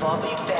Bobby Beck.